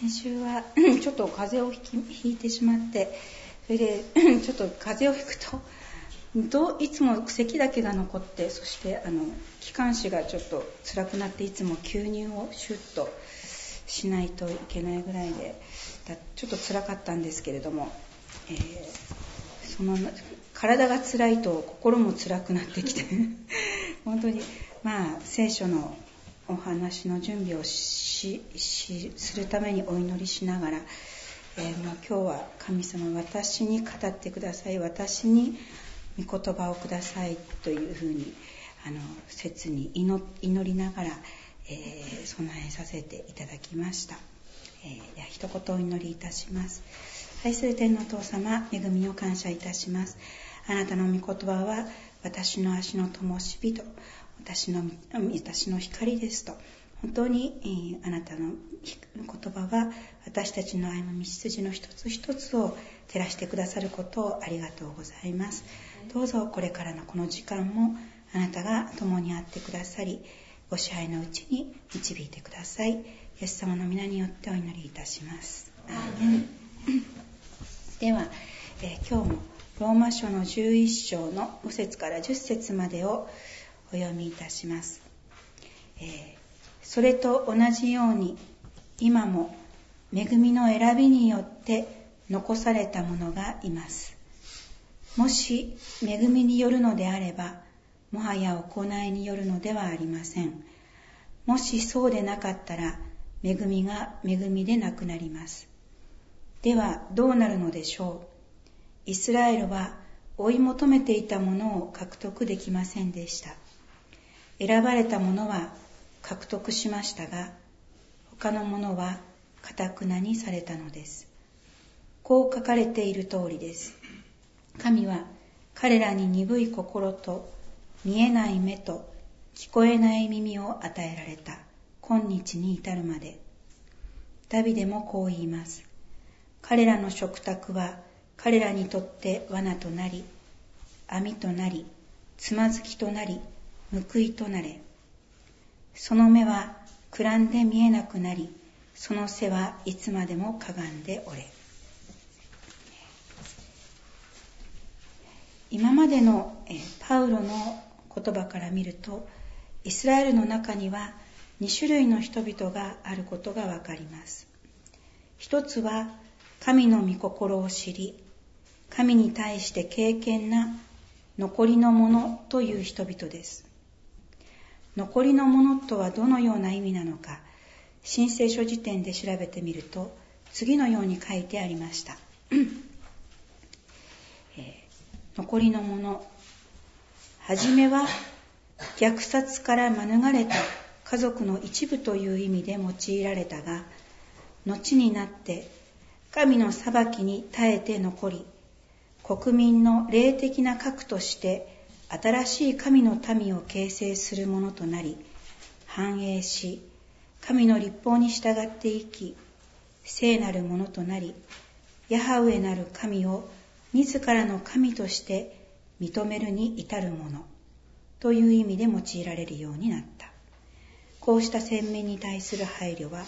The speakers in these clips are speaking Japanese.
先週は ちょっと風邪をひいてしまってそれで ちょっと風邪をひくとどいつも咳だけが残ってそしてあの気管支がちょっと辛くなっていつも吸入をシュッとしないといけないぐらいでちょっと辛かったんですけれども、えー、その体が辛いと心も辛くなってきて 本当にまあ聖書のお話の準備をしするためにお祈りしながら、えー、もう今日は神様私に語ってください私に御言葉をくださいというふうにあの切に祈りながら、えー、備えさせていただきました、えー、では一言お祈りいたします。愛する天のお父様恵みを感謝いたします。あなたの御言葉は私の足の灯火と私の私の光ですと。本当に、えー、あなたの言葉は私たちの歩む道筋の一つ一つを照らしてくださることをありがとうございます。どうぞこれからのこの時間もあなたが共にあってくださりご支配のうちに導いてください。イエス様の皆によってお祈りいたします。アーメン。では、えー、今日もローマ書の11章の5節から10節までをお読みいたします、えー、それと同じように今も恵みの選びによって残された者がいます。もし恵みによるのであればもはや行いによるのではありません。もしそうでなかったら恵みが恵みでなくなります。ではどうなるのでしょう。イスラエルは追い求めていたものを獲得できませんでした。選ばれたものは獲得しましたが他のものはかたくなにされたのです。こう書かれている通りです。神は彼らに鈍い心と見えない目と聞こえない耳を与えられた。今日に至るまで。ダビデもこう言います。彼らの食卓は彼らにとって罠となり網となりつまずきとなり報いとなれ。その目はくらんで見えなくなりその背はいつまでもかがんでおれ。今までのパウロの言葉から見るとイスラエルの中には2種類の人々があることがわかります。一つは神の御心を知り神に対して敬虔な残りのものという人々です。残りのものとはどのような意味なのか、新聖書辞典で調べてみると、次のように書いてありました。えー、残りのもの。はじめは虐殺から免れた家族の一部という意味で用いられたが、後になって神の裁きに耐えて残り、国民の霊的な核として新しい神の民を形成するものとなり繁栄し神の立法に従っていき聖なるものとなりヤハウエなる神を自らの神として認めるに至るものという意味で用いられるようになった。こうした洗面に対する配慮は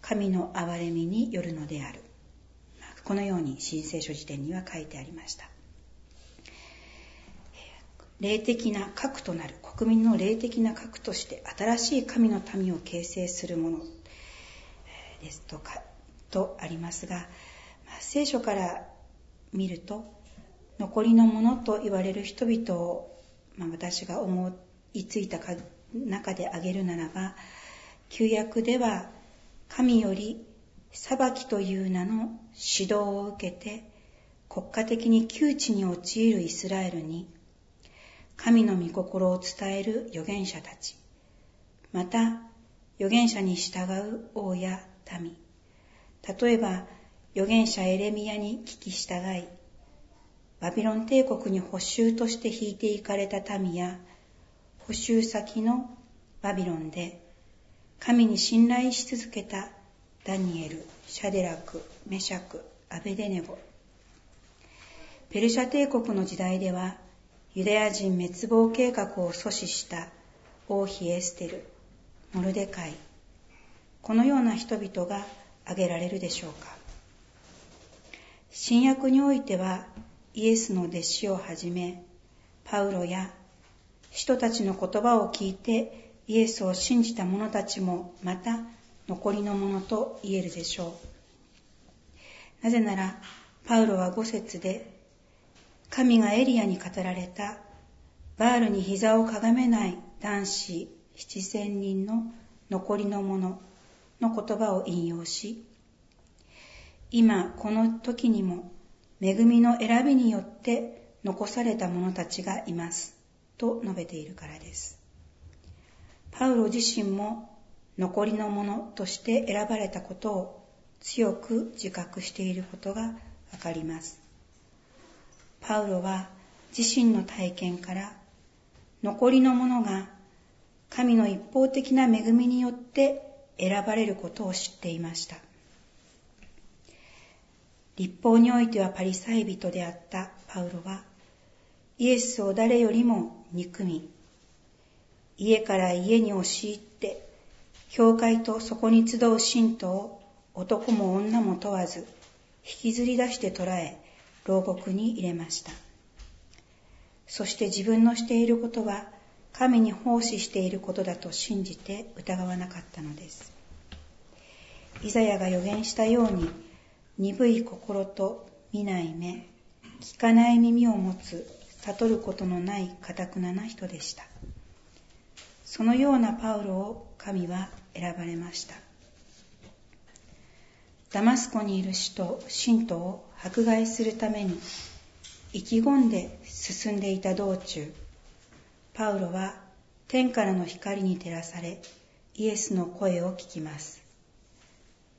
神の憐れみによるのである。このように新聖書辞典には書いてありました。霊的な核となる国民の霊的な核として新しい神の民を形成するものですとかとありますが、ま、聖書から見ると残りのものと言われる人々を、まあ、私が思いついた中で挙げるならば旧約では神より裁きという名の指導を受けて国家的に窮地に陥るイスラエルに神の御心を伝える預言者たちまた預言者に従う王や民例えば預言者エレミアに聞き従いバビロン帝国に補修として引いていかれた民や補修先のバビロンで神に信頼し続けたダニエル、シャデラク、メシャク、アベデネゴ。ペルシャ帝国の時代では、ユダヤ人滅亡計画を阻止した王妃エステル、モルデカイ。このような人々が挙げられるでしょうか。新約においてはイエスの弟子をはじめパウロや人たちの言葉を聞いてイエスを信じた者たちもまた残りのものと言えるでしょう。なぜならパウロは五節で神がエリアに語られたバールに膝をかがめない男子七千人の残りの者のの言葉を引用し、今この時にも恵みの選びによって残された者たちがいますと述べているからです。パウロ自身も残りの者として選ばれたことを強く自覚していることがわかります。パウロは自身の体験から残りの者が神の一方的な恵みによって選ばれることを知っていました。立法においてはパリサイ人であったパウロは、イエスを誰よりも憎み、家から家に押し入って、教会とそこに集う信徒を男も女も問わず、引きずり出して捕らえ、牢獄に入れました。そして自分のしていることは神に奉仕していることだと信じて疑わなかったのです。イザヤが予言したように、鈍い心と見ない目、聞かない耳を持つ、悟ることのない堅くなな人でした。そのようなパウロを神は選ばれました。ダマスコにいる使徒、信徒を迫害するために意気込んで進んでいた道中、パウロは天からの光に照らされ、イエスの声を聞きます。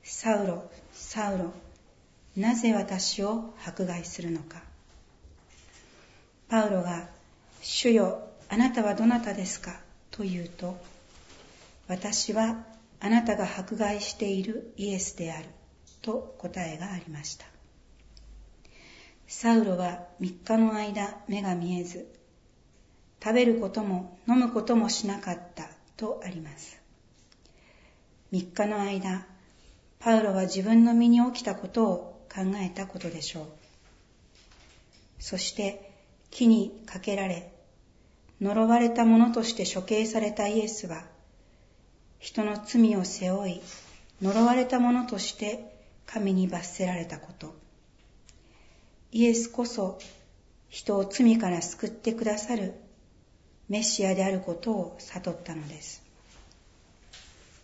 サウロ、サウロ、なぜ私を迫害するのか。パウロが、主よ、あなたはどなたですか？と言うと、私はあなたが迫害しているイエスであると答えがありました。サウロは3日の間目が見えず、食べることも飲むこともしなかったとあります。3日の間、パウロは自分の身に起きたことを考えたことでしょう。そして木にかけられ、呪われた者として処刑されたイエスは、人の罪を背負い、呪われた者として神に罰せられたこと。イエスこそ人を罪から救ってくださるメシアであることを悟ったのです。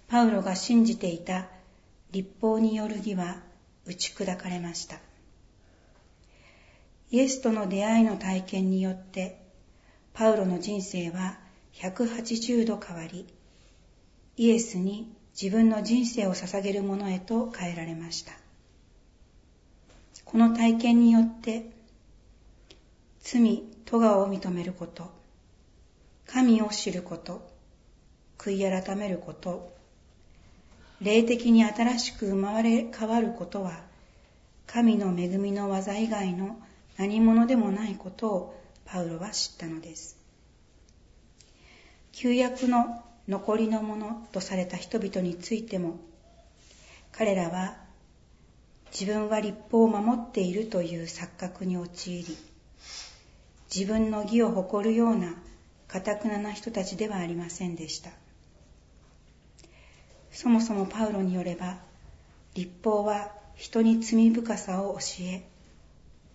パウロが信じていた立法による義は打ち砕かれました。イエスとの出会いの体験によって、パウロの人生は180度変わり、イエスに自分の人生を捧げるものへと変えられました。この体験によって罪、咎を認めること、神を知ること、悔い改めること、霊的に新しく生まれ変わることは、神の恵みの技以外の何者でもないことをパウロは知ったのです。旧約の残りのものとされた人々についても、彼らは自分は立法を守っているという錯覚に陥り、自分の義を誇るような堅くなな人たちではありませんでした。そもそもパウロによれば、立法は人に罪深さを教え、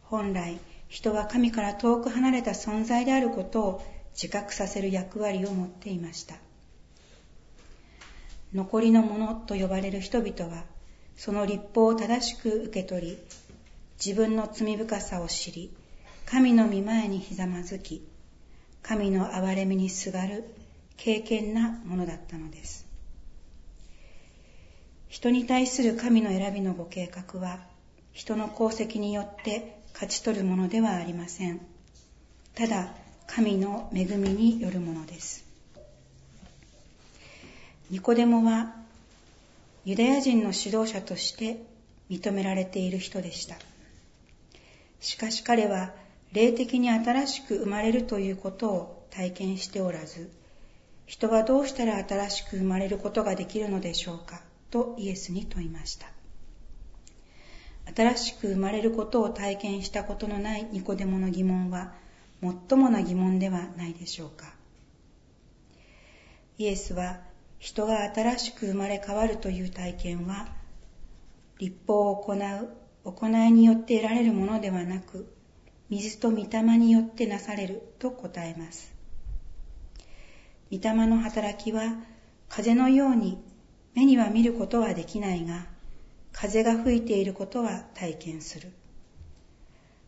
本来人は神から遠く離れた存在であることを自覚させる役割を持っていました。残りの者と呼ばれる人々は、その立法を正しく受け取り、自分の罪深さを知り、神の御前にひざまずき、神の憐れみにすがる敬虔なものだったのです。人に対する神の選びのご計画は、人の功績によって勝ち取るものではありません。ただ、神の恵みによるものです。ニコデモはユダヤ人の指導者として認められている人でした。しかし彼は霊的に新しく生まれるということを体験しておらず、人はどうしたら新しく生まれることができるのでしょうかとイエスに問いました。新しく生まれることを体験したことのないニコデモの疑問は最もな疑問ではないでしょうかイエスは人が新しく生まれ変わるという体験は立法を行う行いによって得られるものではなく水と御霊によってなされると答えます。御霊の働きは風のように目には見ることはできないが風が吹いていることは体験する。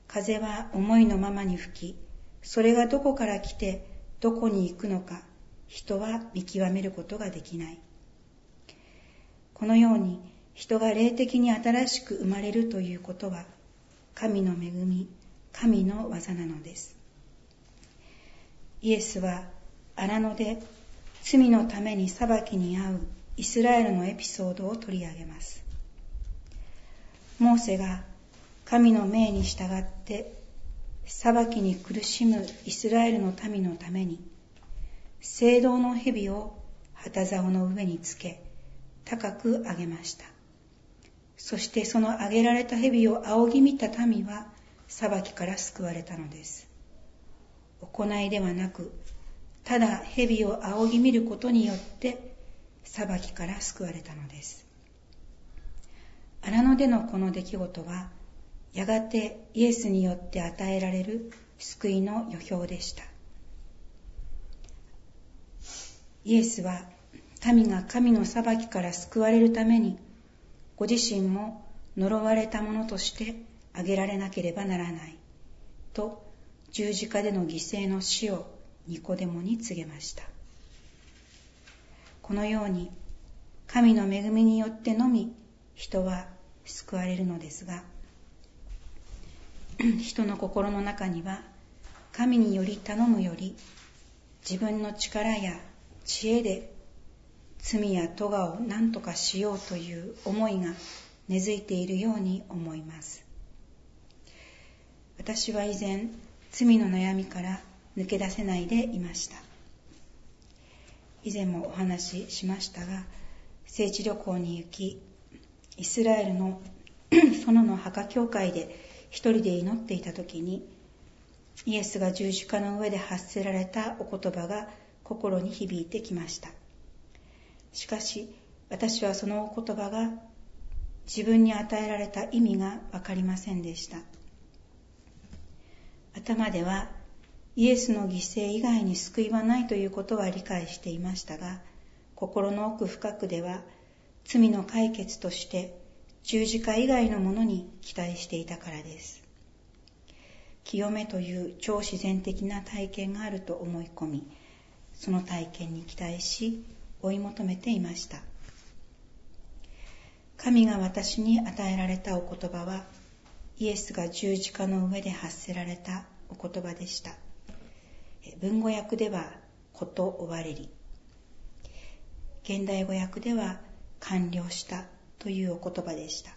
風は思いのままに吹きそれがどこから来てどこに行くのか人は見極めることができない。このように人が霊的に新しく生まれるということは神の恵み神の技なのです。イエスは荒野で罪のために裁きに遭うイスラエルのエピソードを取り上げます。モーセが神の命に従って裁きに苦しむイスラエルの民のために聖堂の蛇を旗竿の上につけ高く上げました。そしてその上げられた蛇を仰ぎ見た民は裁きから救われたのです。行いではなくただ蛇を仰ぎ見ることによって裁きから救われたのです。荒野でのこの出来事はやがてイエスによって与えられる救いの予表でした。イエスは民が神の裁きから救われるためにご自身も呪われたものとして挙げられなければならないと十字架での犠牲の死をニコデモに告げました。このように神の恵みによってのみ人は救われるのですが 人の心の中には神により頼むより自分の力や知恵で罪や咎を何とかしようという思いが根付いているように思います。私は以前罪の悩みから抜け出せないでいました。以前もお話ししましたが聖地旅行に行きイスラエルの 園の墓教会で一人で祈っていた時にイエスが十字架の上で発せられたお言葉が心に響いてきました。しかし私はそのお言葉が自分に与えられた意味が分かりませんでした。頭ではイエスの犠牲以外に救いはないということは理解していましたが心の奥深くでは罪の解決として十字架以外のものに期待していたからです。清めという超自然的な体験があると思い込みその体験に期待し追い求めていました。神が私に与えられたお言葉はイエスが十字架の上で発せられたお言葉でした。文語訳では「こと終われり」現代語訳では完了したというお言葉でした。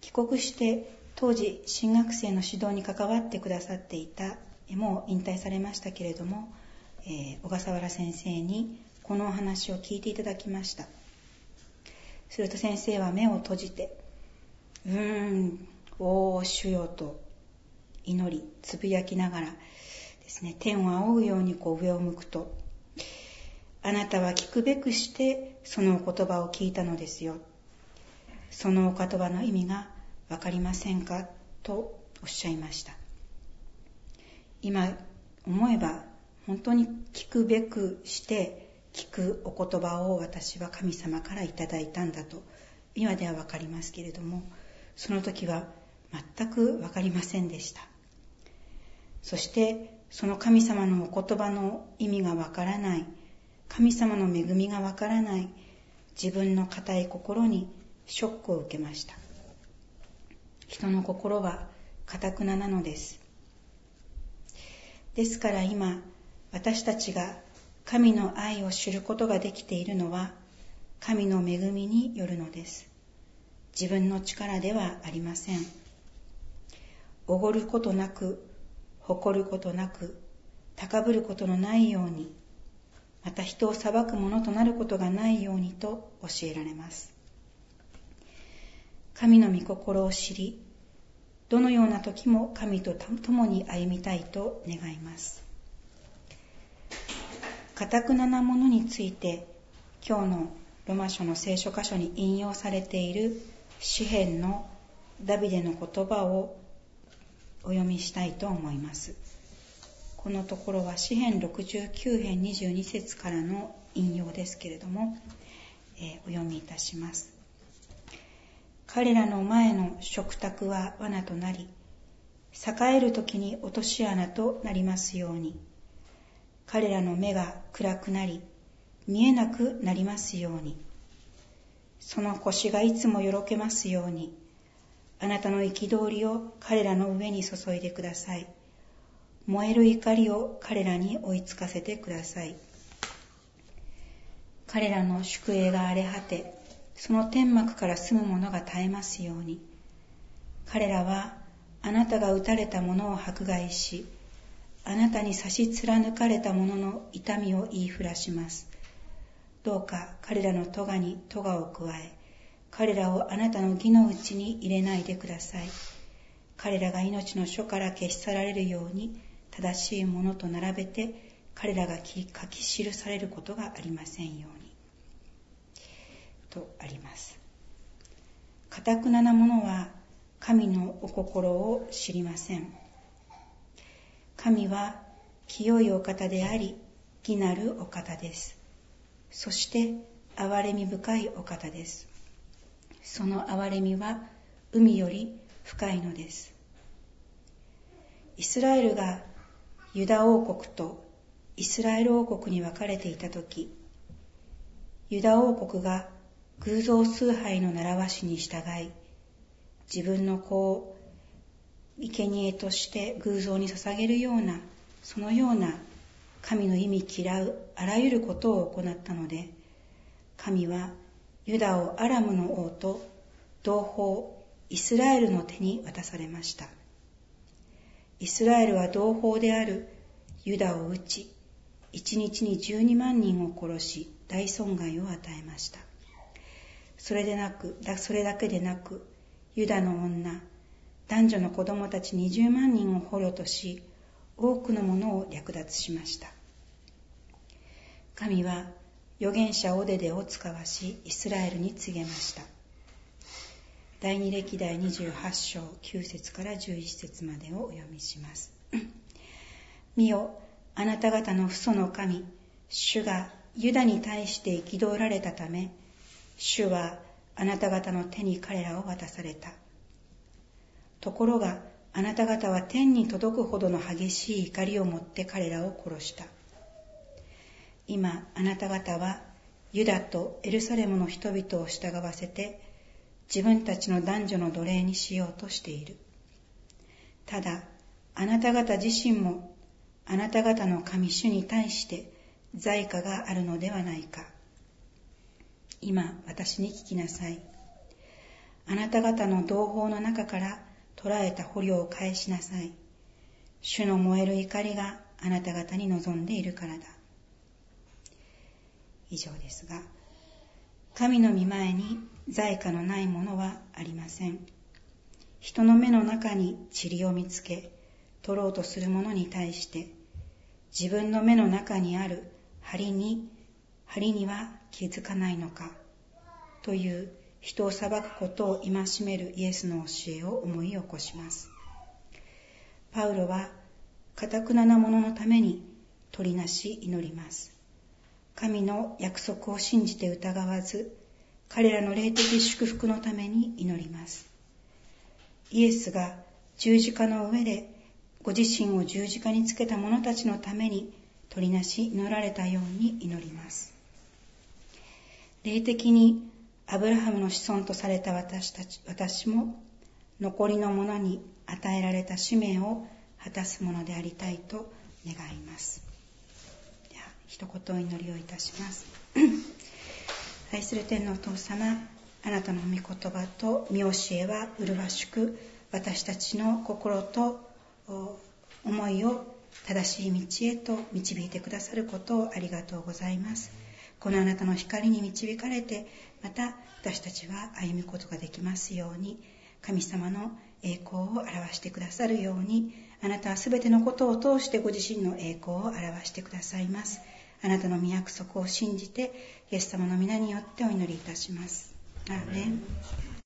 帰国して当時新学生の指導に関わってくださっていたもう引退されましたけれども、えー、小笠原先生にこのお話を聞いていただきましたすると先生は目を閉じて「うーんおお主よ」と祈りつぶやきながらですね天を仰ぐようにこう上を向くとあなたは聞くべくしてそのお言葉を聞いたのですよ。そのお言葉の意味がわかりませんか？とおっしゃいました。今思えば本当に聞くべくして聞くお言葉を私は神様からいただいたんだと。今ではわかりますけれどもその時は全くわかりませんでした。そしてその神様のお言葉の意味がわからない。神様の恵みがわからない。自分の固い心にショックを受けました。人の心は堅くななのです。ですから今私たちが神の愛を知ることができているのは神の恵みによるのです。自分の力ではありません。おごることなく誇ることなく高ぶることのないようにまた人を裁くものとなることがないようにと教えられます。神の御心を知りどのような時も神と共に歩みたいと願います。かたくななものについて今日のロマ書の聖書箇所に引用されている詩篇のダビデの言葉をお読みしたいと思います。このところは詩篇69編22節からの引用ですけれども、えー、お読みいたします。彼らの前の食卓は罠となり栄える時に落とし穴となりますように。彼らの目が暗くなり見えなくなりますように。その腰がいつもよろけますように。あなたの憤りを彼らの上に注いでください。燃える怒りを彼らに追いつかせてください。彼らの宿営が荒れ果てその天幕から住む者が絶えますように。彼らはあなたが打たれた者を迫害しあなたに差し貫かれた者の痛みを言いふらします。どうか彼らの咎に咎を加え彼らをあなたの義のうちに入れないでください。彼らが命の書から消し去られるように正しいものと並べて彼らが書き記されることがありませんように。とあります。かたくなな者は神のお心を知りません。神は清いお方であり義なるお方です。そして憐れみ深いお方です。その憐れみは海より深いのです。イスラエルがユダ王国とイスラエル王国に分かれていた時ユダ王国が偶像崇拝の習わしに従い自分の子を生贄として偶像に捧げるようなそのような神の意味嫌うあらゆることを行ったので神はユダをアラムの王と同胞イスラエルの手に渡されました。イスラエルは同胞であるユダを撃ち一日に12万人を殺し大損害を与えました。それでなくそれだけでなくユダの女男女の子供たち20万人を捕虜とし多くのものを略奪しました。神は預言者オデデを使わしイスラエルに告げました。第二歴代28章9節から11節までをお読みします。見よあなた方の父祖の神主がユダに対して憤られたため主はあなた方の手に彼らを渡されたところがあなた方は天に届くほどの激しい怒りを持って彼らを殺した今あなた方はユダとエルサレムの人々を従わせて自分たちの男女の奴隷にしようとしている。ただ、あなた方自身もあなた方の神主に対して在価があるのではないか。今、私に聞きなさい。あなた方の同胞の中から捕らえた捕虜を返しなさい。主の燃える怒りがあなた方に望んでいるからだ。以上ですが、神の御前に在価のないものはありません。人の目の中に塵を見つけ、取ろうとする者に対して、自分の目の中にある針に、針には気づかないのか、という人を裁くことを戒めるイエスの教えを思い起こします。パウロは、かたくなな者のために取りなし祈ります。神の約束を信じて疑わず、彼らの霊的祝福のために祈ります。イエスが十字架の上でご自身を十字架につけた者たちのために取りなし祈られたように祈ります。霊的にアブラハムの子孫とされた私たち、私も残りの者に与えられた使命を果たすものでありたいと願います。一言お祈りをいたします 愛する天のお父様あなたの御言葉と御教えは麗しく私たちの心と思いを正しい道へと導いてくださることをありがとうございますこのあなたの光に導かれてまた私たちは歩むことができますように神様の栄光を表してくださるようにあなたは全てのことを通してご自身の栄光を表してくださいます。あなたの御約束を信じてイエス様の皆によってお祈りいたします。アーメン。